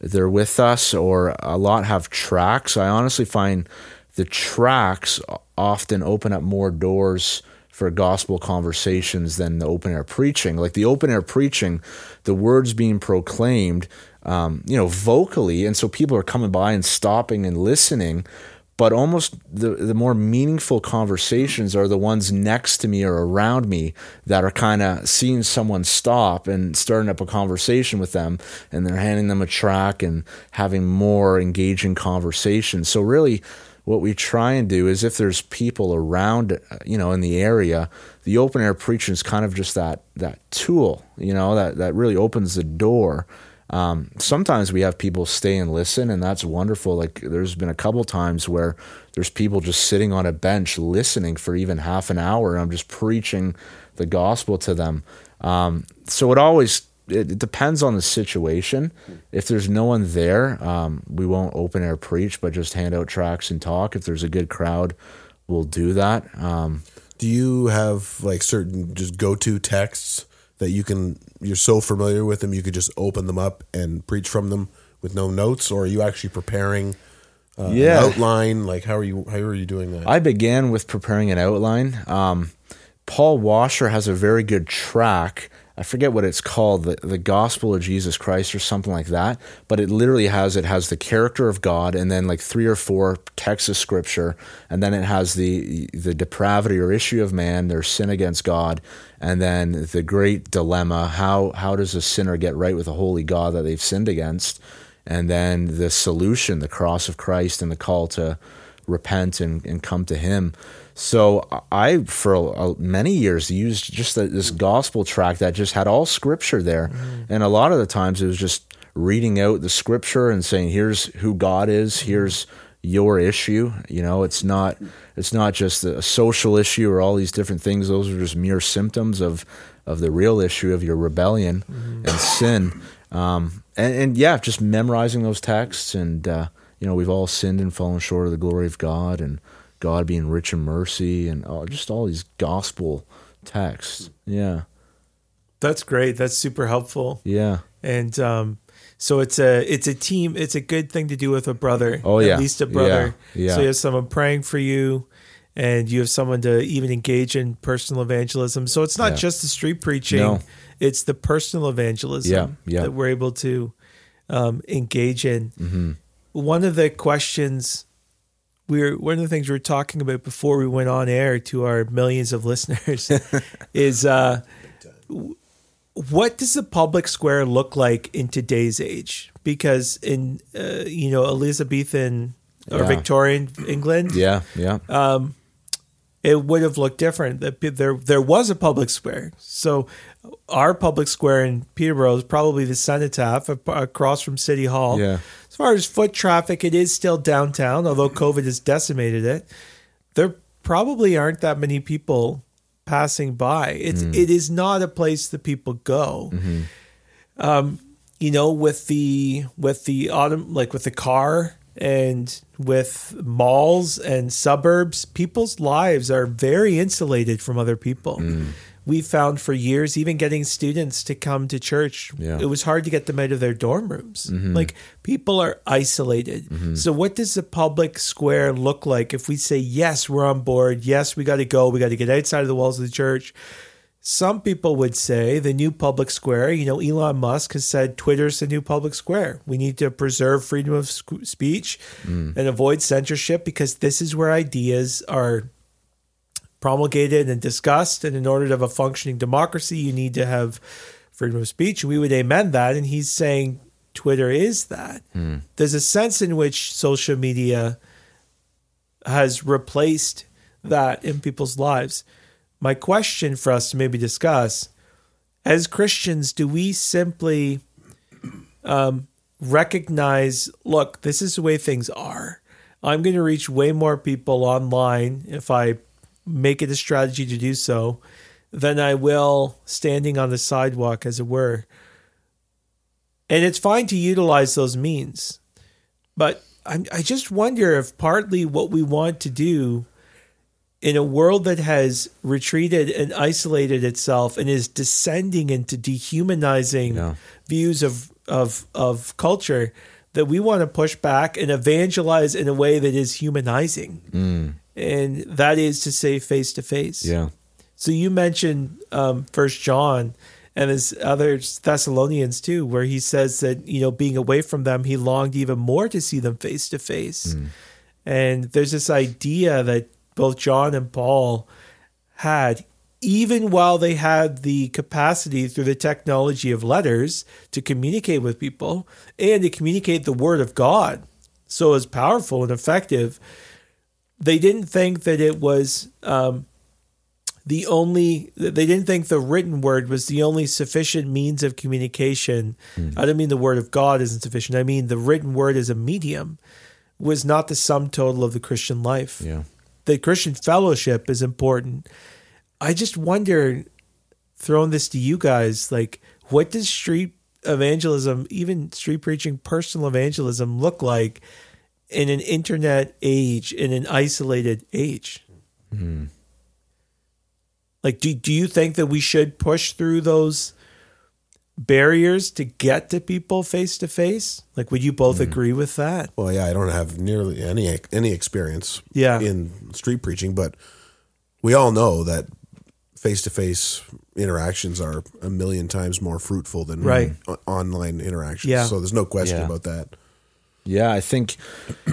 they're with us, or a lot have tracks. I honestly find the tracks often open up more doors for gospel conversations than the open air preaching. Like the open air preaching, the words being proclaimed, um, you know, vocally, and so people are coming by and stopping and listening but almost the the more meaningful conversations are the ones next to me or around me that are kind of seeing someone stop and starting up a conversation with them and they're handing them a track and having more engaging conversations so really what we try and do is if there's people around uh, you know in the area the open air preaching is kind of just that that tool you know that that really opens the door um, sometimes we have people stay and listen, and that's wonderful. Like there's been a couple times where there's people just sitting on a bench listening for even half an hour, and I'm just preaching the gospel to them. Um, so it always it, it depends on the situation. If there's no one there, um, we won't open air preach, but just hand out tracks and talk. If there's a good crowd, we'll do that. Um, Do you have like certain just go to texts that you can you're so familiar with them you could just open them up and preach from them with no notes, or are you actually preparing uh, Yeah. an outline? Like how are you how are you doing that? I began with preparing an outline. Um, Paul Washer has a very good track. I forget what it's called, the, the Gospel of Jesus Christ or something like that. But it literally has it has the character of God, and then like three or four texts of Scripture, and then it has the the depravity or issue of man, their sin against God, and then the great dilemma: how how does a sinner get right with a holy God that they've sinned against? and then the solution, the cross of Christ, and the call to repent and, and come to Him. So I, for many years, used just this gospel track that just had all scripture there, mm-hmm. and a lot of the times it was just reading out the scripture and saying, "Here's who God is. Here's your issue." You know, it's not it's not just a social issue or all these different things. Those are just mere symptoms of of the real issue of your rebellion mm-hmm. and sin. Um, and, and, yeah, just memorizing those texts, and uh, you know, we've all sinned and fallen short of the glory of God, and God being rich in mercy, and uh, just all these gospel texts. Yeah, that's great. That's super helpful. Yeah, and um, so it's a it's a team. It's a good thing to do with a brother. Oh yeah, at least a brother. Yeah, yeah. So you have someone praying for you and you have someone to even engage in personal evangelism. So it's not yeah. just the street preaching; no. it's the personal evangelism yeah, yeah. that we're able to um, engage in. Mm-hmm. One of the questions we were one of the things we were talking about before we went on air to our millions of listeners is uh, what does the public square look like in today's age? Because in uh, you know Elizabethan or yeah. Victorian England, yeah, yeah. Um, it would have looked different. There, there was a public square. So our public square in Peterborough is probably the Cenotaph across from City Hall. Yeah. As far as foot traffic, it is still downtown, although COVID has decimated it. There probably aren't that many people passing by. It's mm. it is not a place that people go. Mm-hmm. Um, you know, with the with the autumn, like with the car and with malls and suburbs, people's lives are very insulated from other people. Mm. We found for years, even getting students to come to church, yeah. it was hard to get them out of their dorm rooms. Mm-hmm. Like people are isolated. Mm-hmm. So, what does the public square look like if we say, yes, we're on board? Yes, we got to go. We got to get outside of the walls of the church some people would say the new public square, you know, Elon Musk has said Twitter's the new public square. We need to preserve freedom of speech mm. and avoid censorship because this is where ideas are promulgated and discussed. And in order to have a functioning democracy, you need to have freedom of speech. We would amend that. And he's saying Twitter is that. Mm. There's a sense in which social media has replaced that in people's lives my question for us to maybe discuss as Christians, do we simply um, recognize, look, this is the way things are? I'm going to reach way more people online if I make it a strategy to do so than I will standing on the sidewalk, as it were. And it's fine to utilize those means. But I, I just wonder if partly what we want to do in a world that has retreated and isolated itself and is descending into dehumanizing yeah. views of, of, of culture, that we want to push back and evangelize in a way that is humanizing. Mm. And that is to say face to face. Yeah. So you mentioned um, First John and his other Thessalonians too, where he says that you know being away from them, he longed even more to see them face to face. And there's this idea that both John and Paul had, even while they had the capacity through the technology of letters to communicate with people and to communicate the word of God. So it was powerful and effective. They didn't think that it was um, the only, they didn't think the written word was the only sufficient means of communication. Mm. I don't mean the word of God isn't sufficient. I mean the written word as a medium was not the sum total of the Christian life. Yeah the Christian fellowship is important. I just wonder, throwing this to you guys, like, what does street evangelism, even street preaching, personal evangelism, look like in an internet age, in an isolated age? Mm-hmm. Like, do do you think that we should push through those? barriers to get to people face to face? Like, would you both mm. agree with that? Well, yeah, I don't have nearly any any experience yeah. in street preaching, but we all know that face to face interactions are a million times more fruitful than right. online interactions. Yeah. So there's no question yeah. about that. Yeah, I think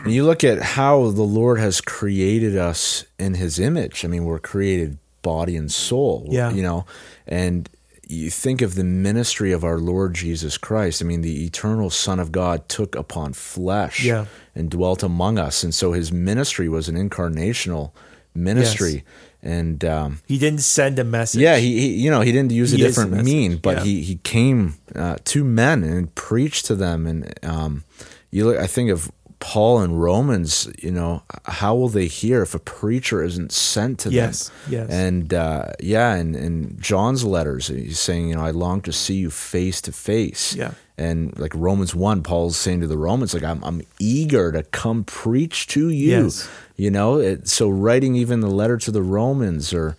when you look at how the Lord has created us in His image, I mean, we're created body and soul. Yeah. You know, and you think of the ministry of our Lord Jesus Christ. I mean, the eternal Son of God took upon flesh Yeah. and dwelt among us, and so his ministry was an incarnational ministry. And um, He didn't send a message. yeah, he, he you know he didn't use a He the different mean, but yeah. he he came uh, to men and preached to them. And um, you look, I think of Paul in Romans. You know, how will they hear if a preacher isn't sent to Yes, them? yes. And uh, yeah, and in John's letters, he's saying, you know, I long to see you face to face. Yeah. And like Romans one, Paul's saying to the Romans, like I'm I'm eager to come preach to you. Yes. You know, it, so writing even the letter to the Romans or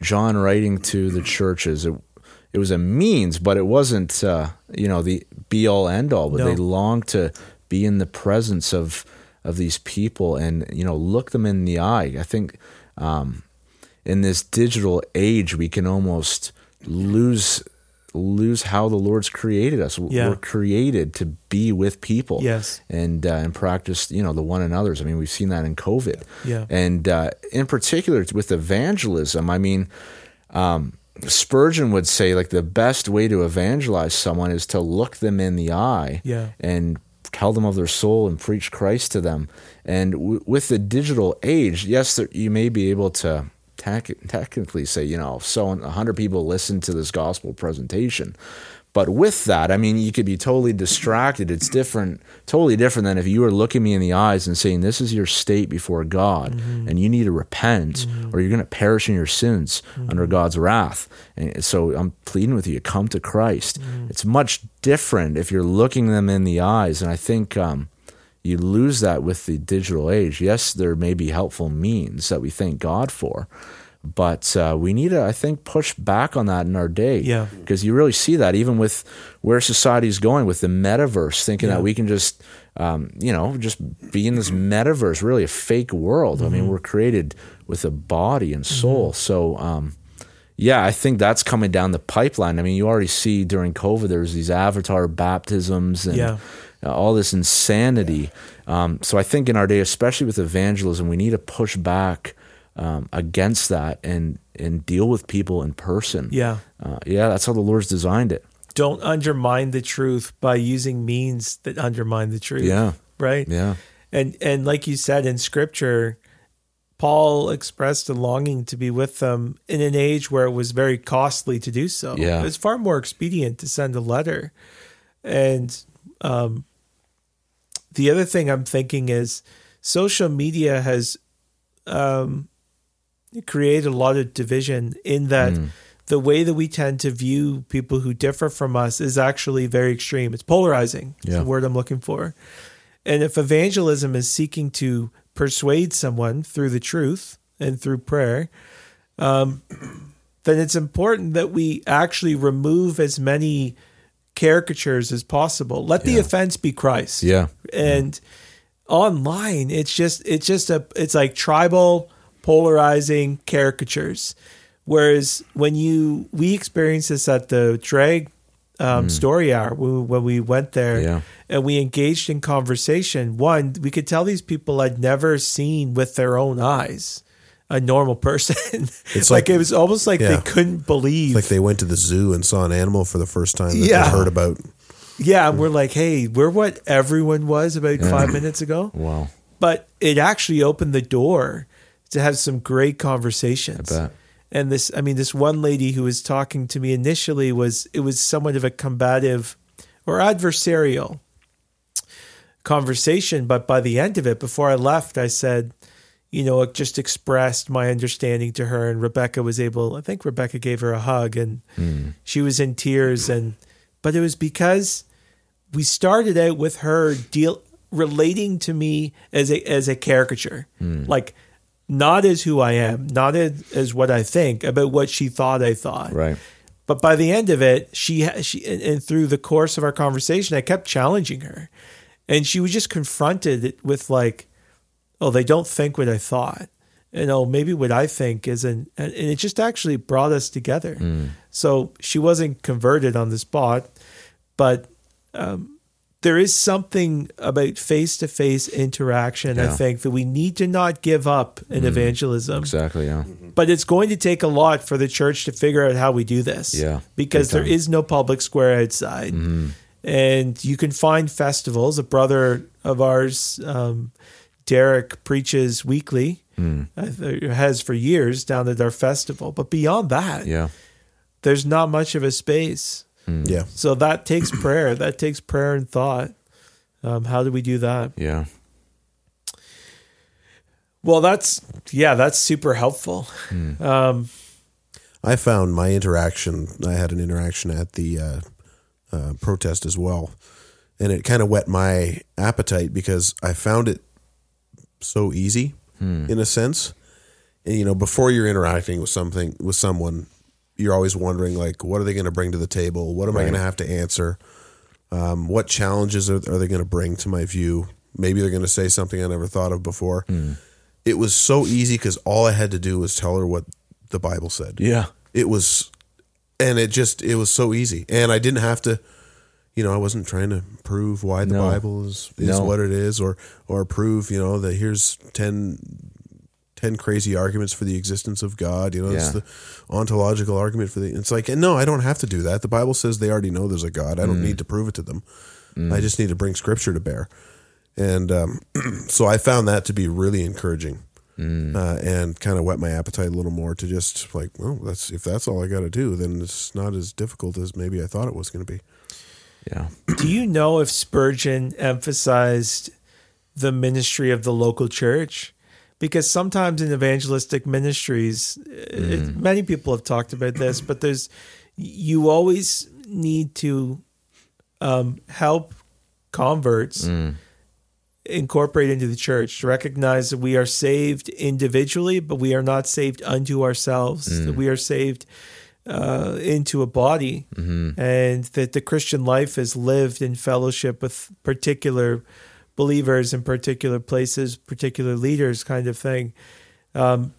John writing to the churches, it, it was a means, but it wasn't, uh, you know, the be all end all. But No. they longed to be in the presence of of these people and you know look them in the eye. I think um, in this digital age, we can almost lose lose how the Lord's created us. Yeah. We're created to be with people Yes. and uh, and practice you know the one another's. I mean, we've seen that in COVID, Yeah. and uh, in particular with evangelism. I mean, um, Spurgeon would say like the best way to evangelize someone is to look them in the eye, Yeah. and tell them of their soul and preach Christ to them. And w- with the digital age, yes, there, you may be able to. tec- Technically, say you know, so a hundred people listen to this gospel presentation, but with that, I mean, you could be totally distracted. It's different, totally different than if you were looking me in the eyes and saying, This is your state before God, mm-hmm. and you need to repent, mm-hmm. or you're going to perish in your sins mm-hmm. under God's wrath. And so I'm pleading with you, come to Christ. It's much different if you're looking them in the eyes. And I think um, you lose that with the digital age. Yes, there may be helpful means that we thank God for. But uh, we need to, I think, push back on that in our day Yeah. because you really see that even with where society is going with the metaverse, thinking Yeah. that we can just, um, you know, just be in this metaverse, really a fake world. I Mm-hmm. mean, we're created with a body and soul. So, um, yeah, I think that's coming down the pipeline. I mean, you already see during COVID, there's these avatar baptisms and Yeah. uh, all this insanity. Um, so I think in our day, especially with evangelism, we need to push back um, against that and and deal with people in person. Yeah. Uh, yeah, that's how the Lord's designed it. Don't undermine the truth by using means that undermine the truth. Yeah. Right. Yeah. And and like you said in scripture, Paul expressed a longing to be with them in an age where it was very costly to do so. Yeah. It was far more expedient to send a letter. And um, the other thing I'm thinking is social media has um, created a lot of division in that Mm. the way that we tend to view people who differ from us is actually very extreme. It's polarizing. Yeah. the word I'm looking for. And if evangelism is seeking to persuade someone through the truth and through prayer, um, then it's important that we actually remove as many caricatures as possible. Let the offense be Christ. Yeah. And online, it's just it's just a it's like tribal polarizing caricatures. Whereas when you we experienced this at the drag um, story hour when we, when we went there Yeah. and we engaged in conversation. One, we could tell these people I'd never seen with their own eyes a normal person. It's like, like- it was almost like Yeah. they couldn't believe. Like they went to the zoo and saw an animal for the first time that Yeah. they heard about. yeah, and we're like, hey, we're what everyone was about five minutes ago. Wow. But it actually opened the door to have some great conversations. And this, I mean, this one lady who was talking to me initially was it was somewhat of a combative or adversarial conversation. But by the end of it, before I left, I said, you know, it just expressed my understanding to her. And Rebecca was able, I think Rebecca gave her a hug and hmm. she was in tears. And, but it was because we started out with her deal relating to me as a, as a caricature, hmm. like not as who I am, not as, as what I think about what she thought I thought. Right. But by the end of it, she she and, through the course of our conversation, I kept challenging her, and she was just confronted with like, "Oh, they don't think what I thought." And oh, maybe what I think isn't, and and it just actually brought us together. So she wasn't converted on the spot, but um, there is something about face to face interaction, I think, that we need to not give up in evangelism. Exactly. Yeah. But it's going to take a lot for the church to figure out how we do this. Yeah, Because there is no public square outside. And you can find festivals. A brother of ours, um, Derek, preaches weekly, Hmm. uh, has for years down at our festival. But beyond that, Yeah. there's not much of a space. Yeah. So that takes prayer. That takes prayer and thought. Um, how do we do that? Yeah. Well, that's yeah, that's super helpful. Um, I found my interaction. I had an interaction at the uh, uh, protest as well, and it kind of whet my appetite because I found it so easy in a sense. And you know, before you're interacting with something with someone, you're always wondering like, what are they going to bring to the table? What am I going to have to answer? Um, what challenges are, are they going to bring to my view? Maybe they're going to say something I never thought of before. It was so easy because all I had to do was tell her what the Bible said Yeah. it was and it just it was so easy and i didn't have to you know i wasn't trying to prove why the No. bible is is No. what it is or or prove you know that here's 10 10 crazy arguments for the existence of god you know it's Yeah. the ontological argument for the it's like and no i don't have to do that the bible says they already know there's a god i don't Mm. need to prove it to them i just need to bring scripture to bear and um, so i found that to be really encouraging Mm. uh, and kind of whet my appetite a little more to just like, well, that's if that's all I got to do, then it's not as difficult as maybe I thought it was going to be. Yeah. do you know if Spurgeon emphasized the ministry of the local church? Because sometimes in evangelistic ministries, uh, it, mm. many people have talked about this, but there's you always need to um, help converts mm. incorporate into the church to recognize that we are saved individually, but we are not saved unto ourselves. That mm. we are saved uh, into a body, mm-hmm. and that the Christian life is lived in fellowship with particular believers in particular places, particular leaders, kind of thing. Um,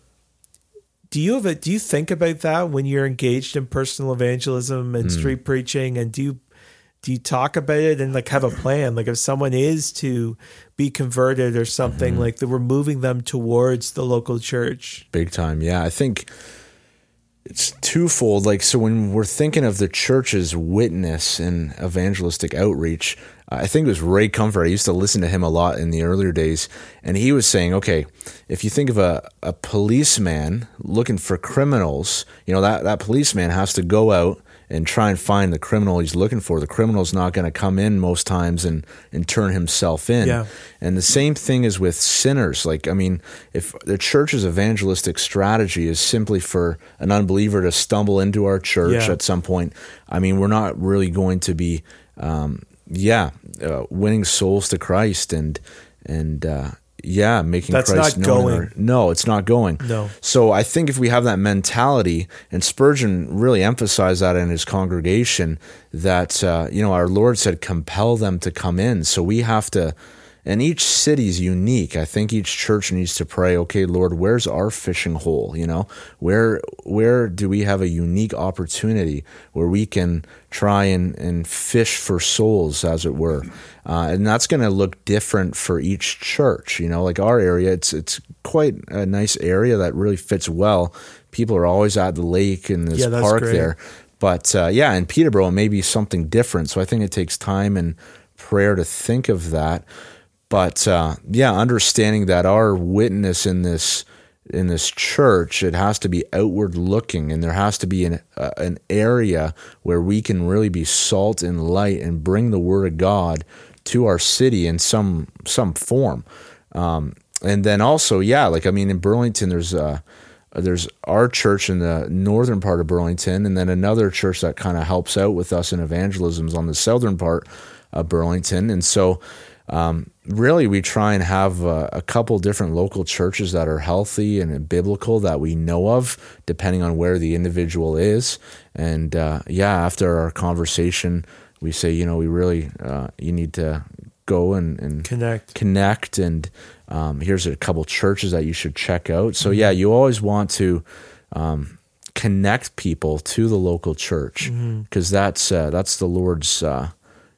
do you have a, do you think about that when you're engaged in personal evangelism and street preaching, and do you do you talk about it and like have a plan? Like if someone is to be converted or something, like that we're moving them towards the local church. Big time. Yeah. I think it's twofold. Like, so when we're thinking of the church's witness and evangelistic outreach, I think it was Ray Comfort. I used to listen to him a lot in the earlier days. And he was saying, okay, if you think of a, a policeman looking for criminals, you know, that, that policeman has to go out and try and find the criminal he's looking for. The criminal's not going to come in most times and, and turn himself in. Yeah. And the same thing is with sinners. Like, I mean, if the church's evangelistic strategy is simply for an unbeliever to stumble into our church Yeah. at some point, I mean, we're not really going to be, um, yeah, uh, winning souls to Christ and and uh, yeah, making That's Christ not known. going. no, it's not going. No. So I think if we have that mentality, and Spurgeon really emphasized that in his congregation, that uh, you know our Lord said, "Compel them to come in." So we have to, and each city is unique. I think each church needs to pray, "Okay, Lord, where's our fishing hole? You know, where where do we have a unique opportunity where we can try and and fish for souls, as it were?" Uh, and that's going to look different for each church. You know, like our area, it's it's quite a nice area that really fits well. People are always at the lake and this Yeah, park great. there. But uh, yeah, in Peterborough, it may be something different. So I think it takes time and prayer to think of that. But uh, yeah, understanding that our witness in this in this church, it has to be outward looking, and there has to be an uh, an area where we can really be salt and light and bring the word of God to our city in some some form. Um, and then also, yeah, like I mean, in Burlington, there's uh, there's our church in the northern part of Burlington, and then another church that kind of helps out with us in evangelisms on the southern part of Burlington. And so, um, really, we try and have a, a couple different local churches that are healthy and biblical that we know of, depending on where the individual is. And uh, yeah, after our conversation, we say, you know, we really uh, you need to go and, and Connect. connect and um, here's a couple churches that you should check out so yeah you always want to um, connect people to the local church because that's uh, that's the lord's uh,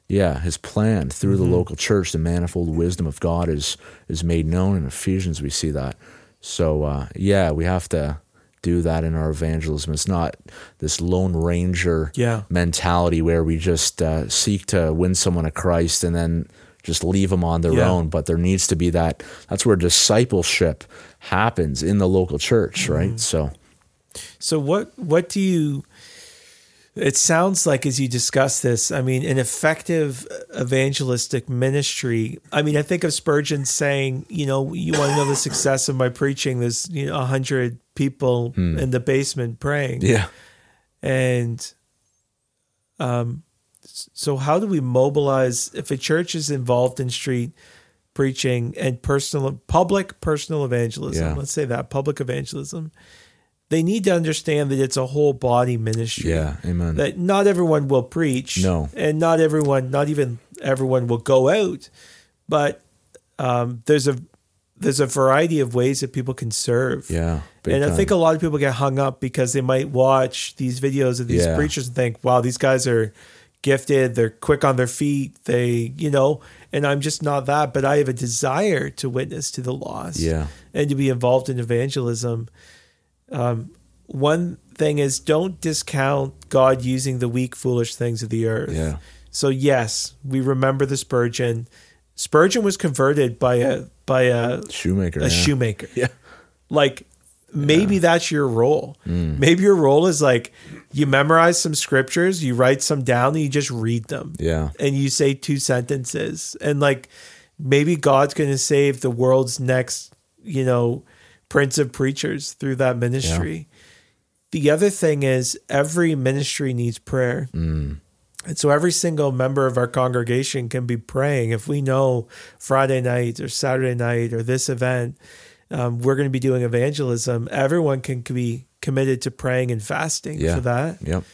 yeah, his plan through the local church, the manifold wisdom of God is is made known in Ephesians. We see that. So uh, yeah, we have to do that in our evangelism. It's not this lone ranger Yeah. mentality where we just uh, seek to win someone to Christ and then just leave them on their Yeah. own. But there needs to be that. That's where discipleship happens in the local church, Mm-hmm. right? So So what what do you it sounds like as you discuss this, I mean, an effective evangelistic ministry. I mean, I think of Spurgeon saying, you know, you want to know the success of my preaching, there's you know a hundred people in the basement praying. yeah, And um so how do we mobilize if a church is involved in street preaching and personal public personal evangelism, Yeah. let's say that public evangelism, they need to understand that it's a whole body ministry. yeah, amen. That not everyone will preach. No. And not everyone, not even everyone will go out. But um, there's a there's a variety of ways that people can serve. yeah, And I think a lot of people get hung up because they might watch these videos of these Yeah. preachers and think, wow, these guys are gifted, they're quick on their feet, they, you know, and I'm just not that, but I have a desire to witness to the lost yeah, and to be involved in evangelism. Um, one thing is don't discount God using the weak, foolish things of the earth. yeah, So yes, we remember the Spurgeon. Spurgeon was converted by a by a shoemaker, a yeah. shoemaker. Yeah. Like maybe that's your role. Mm. Maybe your role is like you memorize some scriptures, you write some down, and you just read them. Yeah. And you say two sentences. And like maybe God's gonna save the world's next, you know, prince of preachers through that ministry. The other thing is every ministry needs prayer. Mm. And so every single member of our congregation can be praying. If we know Friday night or Saturday night or this event, um, we're going to be doing evangelism, everyone can be committed to praying and fasting Yeah. for that. Yep.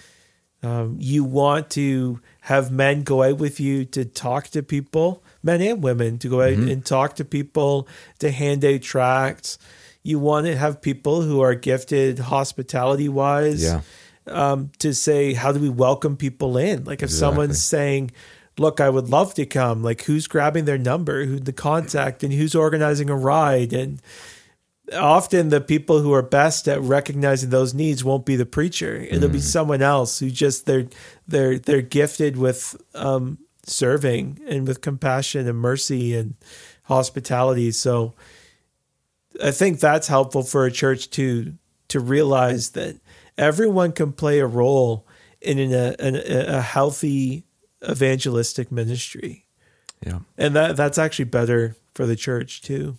Um, you want to have men go out with you to talk to people, men and women, to go out Mm-hmm. and talk to people, to hand out tracts. You want to have people who are gifted hospitality wise Yeah. um, to say, how do we welcome people in? Like if Exactly. someone's saying, look, I would love to come, like who's grabbing their number, who the contact, and who's organizing a ride. And often the people who are best at recognizing those needs won't be the preacher. It'll be someone else who just they're they're they're gifted with um, serving and with compassion and mercy and hospitality. So I think that's helpful for a church to to realize that everyone can play a role in an, a, an, a healthy evangelistic ministry, Yeah. and that that's actually better for the church too.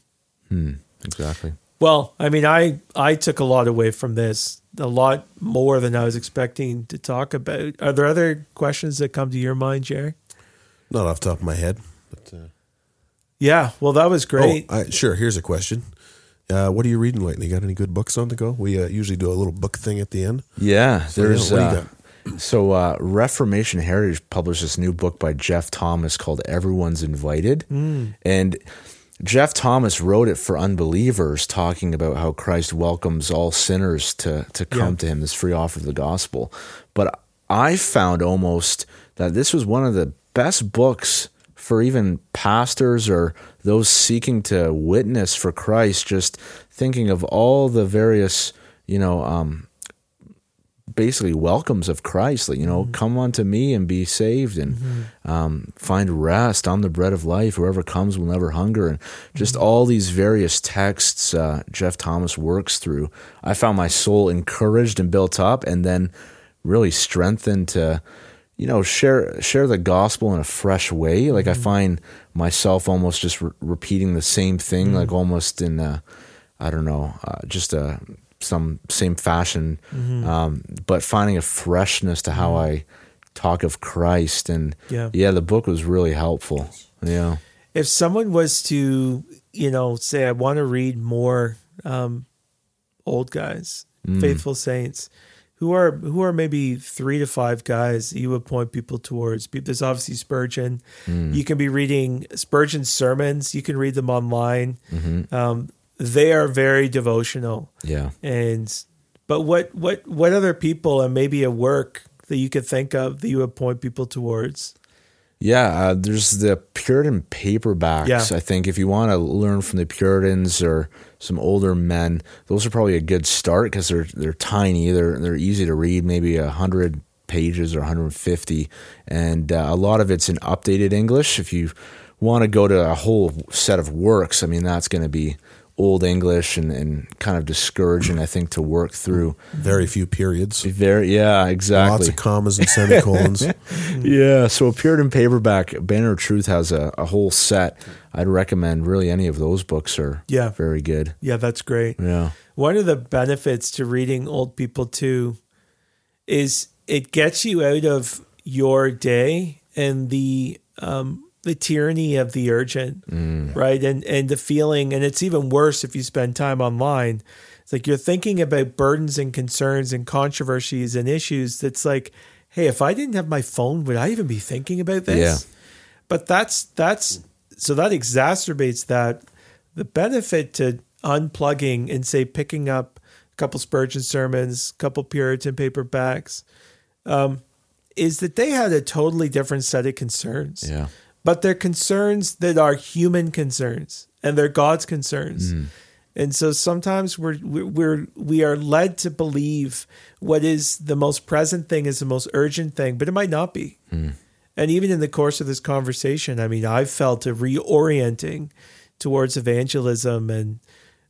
Exactly. Well, I mean, I I took a lot away from this, a lot more than I was expecting to talk about. Are there other questions that come to your mind, Jerry? Not off the top of my head. But, uh, Yeah, well, that was great. Oh, I, sure. Here's a question. Uh, what are you reading lately? Got any good books on the go? We uh, usually do a little book thing at the end. Yeah, So, there's yeah, what do you uh, so uh, Reformation Heritage published this new book by Jeff Thomas called "Everyone's Invited," and Jeff Thomas wrote it for unbelievers, talking about how Christ welcomes all sinners to to come Yeah. to Him, this free offer of the gospel. But I found almost that this was one of the best books for even pastors or those seeking to witness for Christ. Just thinking of all the various, you know. Um, basically welcomes of Christ. Like, you know, come unto me and be saved and um, find rest. I'm the bread of life. Whoever comes will never hunger. And just all these various texts uh, Jeff Thomas works through. I found my soul encouraged and built up and then really strengthened to you know share share the gospel in a fresh way. Like i find myself almost just re- repeating the same thing like almost in uh i don't know uh, just a some same fashion. Um but finding a freshness to how i talk of christ and Yeah. yeah the book was really helpful. Yeah. If someone was to, you know, say, I want to read more um, old guys, faithful saints, who are who are maybe three to five guys you would point people towards. There's obviously Spurgeon. You can be reading Spurgeon's sermons. You can read them online. Um, they are very devotional. yeah And but what what what other people and maybe a work that you could think of that you would point people towards? Yeah, uh, there's the Puritan paperbacks. Yeah. I think if you want to learn from the Puritans or some older men, those are probably a good start because they're they're tiny. They're they're easy to read, maybe a hundred pages or 150, and uh, a lot of it's in updated English. If you want to go to a whole set of works, I mean that's going to be old English and, and kind of discouraging, I think, to work through. Very few periods. Very, yeah, exactly. Lots of commas and semicolons. Yeah, so a Puritan paperback, Banner of Truth has a, a whole set. I'd recommend really any of those books are Yeah. very good. Yeah, that's great. Yeah. One of the benefits to reading old people too is it gets you out of your day and the um, the tyranny of the urgent, right? And and the feeling, and it's even worse if you spend time online. It's like you're thinking about burdens and concerns and controversies and issues. That's like, hey, if I didn't have my phone, would I even be thinking about this? Yeah. But that's that's so that exacerbates that. The benefit to unplugging and say picking up a couple Spurgeon sermons, a couple Puritan paperbacks, um, is that they had a totally different set of concerns. Yeah. But they're concerns that are human concerns and they're God's concerns. And so sometimes we're we're we're- led to believe what is the most present thing is the most urgent thing, but it might not be. And even in the course of this conversation, I mean, I've felt a reorienting towards evangelism, and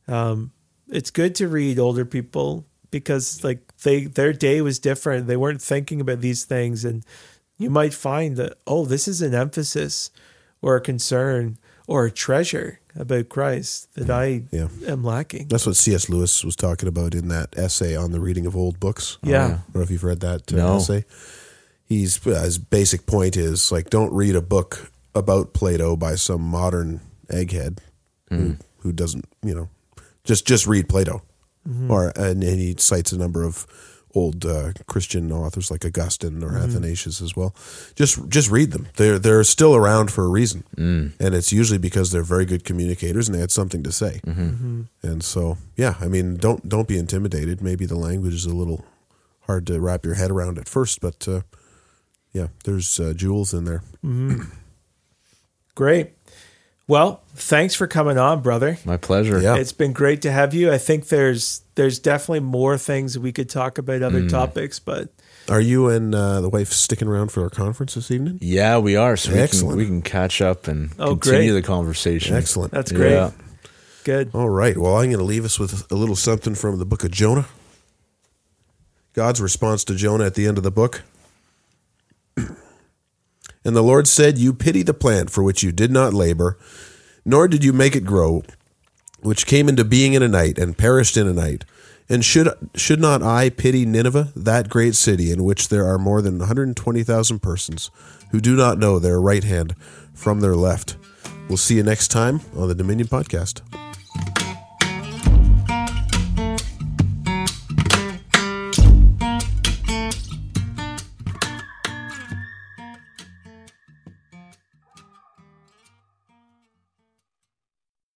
um, it's good to read older people because like they their day was different. They weren't thinking about these things, and you might find that oh, this is an emphasis or a concern or a treasure about Christ that mm, I Yeah. am lacking. That's what C.S. Lewis was talking about in that essay on the reading of old books. Yeah. I don't know if you've read that uh, No. essay. He's uh, his basic point is like don't read a book about Plato by some modern egghead who, mm. who doesn't you know just just read Plato. Mm-hmm. Or and, and he cites a number of old uh, Christian authors like Augustine or Athanasius as well. Just just read them. They're they're still around for a reason, and it's usually because they're very good communicators and they had something to say. And so, yeah, I mean, don't don't be intimidated. Maybe the language is a little hard to wrap your head around at first, but uh, yeah, there's uh, jewels in there. Great. Well, thanks for coming on, brother. My pleasure. Yeah. It's been great to have you. I think there's there's definitely more things we could talk about other Mm. topics, but Are you and uh, the wife sticking around for our conference this evening? Yeah, we are. So we can, Excellent. we can catch up and Oh, continue great. the conversation. Excellent. that's great. Yeah. Good. All right. Well, I'm going to leave us with a little something from the book of Jonah. God's response to Jonah at the end of the book. And the Lord said, You pity the plant for which you did not labor, nor did you make it grow, which came into being in a night and perished in a night. And should should not I pity Nineveh, that great city in which there are more than 120,000 persons who do not know their right hand from their left? We'll see you next time on the Dominion Podcast.